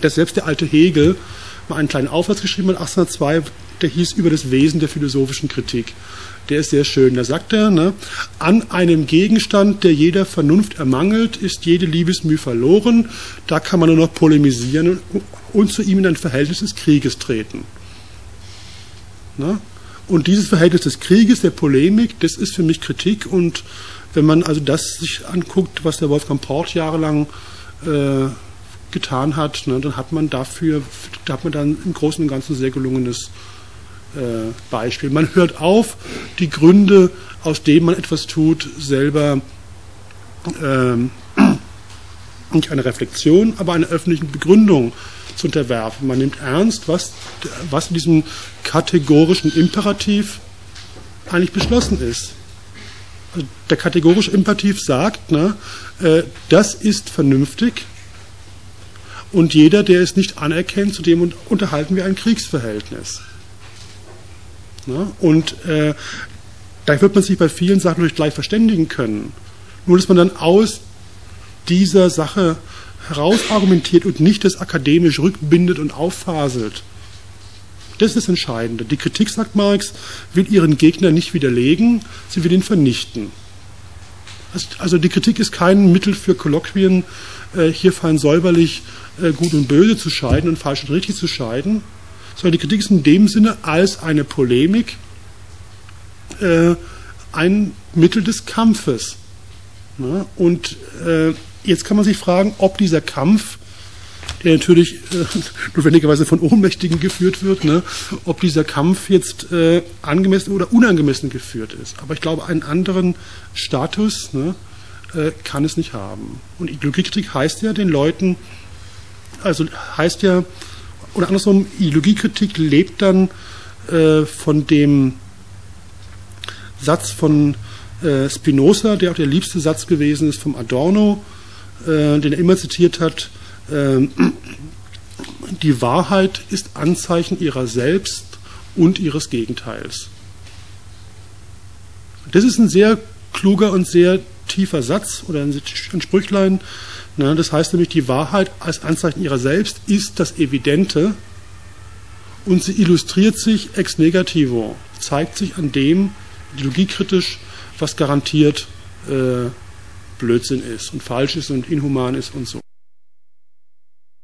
dass selbst der alte Hegel mal einen kleinen Aufsatz geschrieben hat, 1802, der hieß über das Wesen der philosophischen Kritik. Der ist sehr schön. Da sagt er, ne, an einem Gegenstand, der jeder Vernunft ermangelt, ist jede Liebesmüh verloren. Da kann man nur noch polemisieren und zu ihm in ein Verhältnis des Krieges treten. Ne? Und dieses Verhältnis des Krieges, der Polemik, das ist für mich Kritik. Und wenn man also das sich anguckt, was der Wolfgang Port jahrelang äh, getan hat, ne, dann hat man dafür, da hat man dann im Großen und Ganzen sehr gelungenes äh, Beispiel. Man hört auf, die Gründe, aus denen man etwas tut, selber ähm, nicht eine Reflexion, aber eine öffentliche Begründung zu unterwerfen. Man nimmt ernst, was, was in diesem kategorischen Imperativ eigentlich beschlossen ist. Also der kategorische Imperativ sagt, ne, äh, das ist vernünftig, und jeder, der es nicht anerkennt, zu dem unterhalten wir ein Kriegsverhältnis. Ne? Und äh, da wird man sich bei vielen Sachen natürlich gleich verständigen können. Nur, dass man dann aus dieser Sache heraus argumentiert und nicht das akademisch rückbindet und auffaselt. Das ist das Entscheidende. Die Kritik, sagt Marx, will ihren Gegner nicht widerlegen, sie will ihn vernichten. Also die Kritik ist kein Mittel für Kolloquien, äh, hier fein säuberlich äh, gut und böse zu scheiden und falsch und richtig zu scheiden, sondern die Kritik ist in dem Sinne als eine Polemik äh, ein Mittel des Kampfes. Ne? Und jetzt kann man sich fragen, ob dieser Kampf, der natürlich äh, notwendigerweise von Ohnmächtigen geführt wird, ne? ob dieser Kampf jetzt äh, angemessen oder unangemessen geführt ist. Aber ich glaube, einen anderen Status ne, äh, kann es nicht haben. Und Ideologiekritik heißt ja den Leuten, also heißt ja, oder andersrum, Ideologiekritik lebt dann äh, von dem Satz von äh, Spinoza, der auch der liebste Satz gewesen ist vom Adorno, äh, den er immer zitiert hat, die Wahrheit ist Anzeichen ihrer selbst und ihres Gegenteils. Das ist ein sehr kluger und sehr tiefer Satz oder ein Sprüchlein, das heißt nämlich, die Wahrheit als Anzeichen ihrer selbst ist das Evidente und sie illustriert sich ex negativo, zeigt sich an dem ideologiekritisch, was garantiert äh, Blödsinn ist und falsch ist und inhuman ist und so.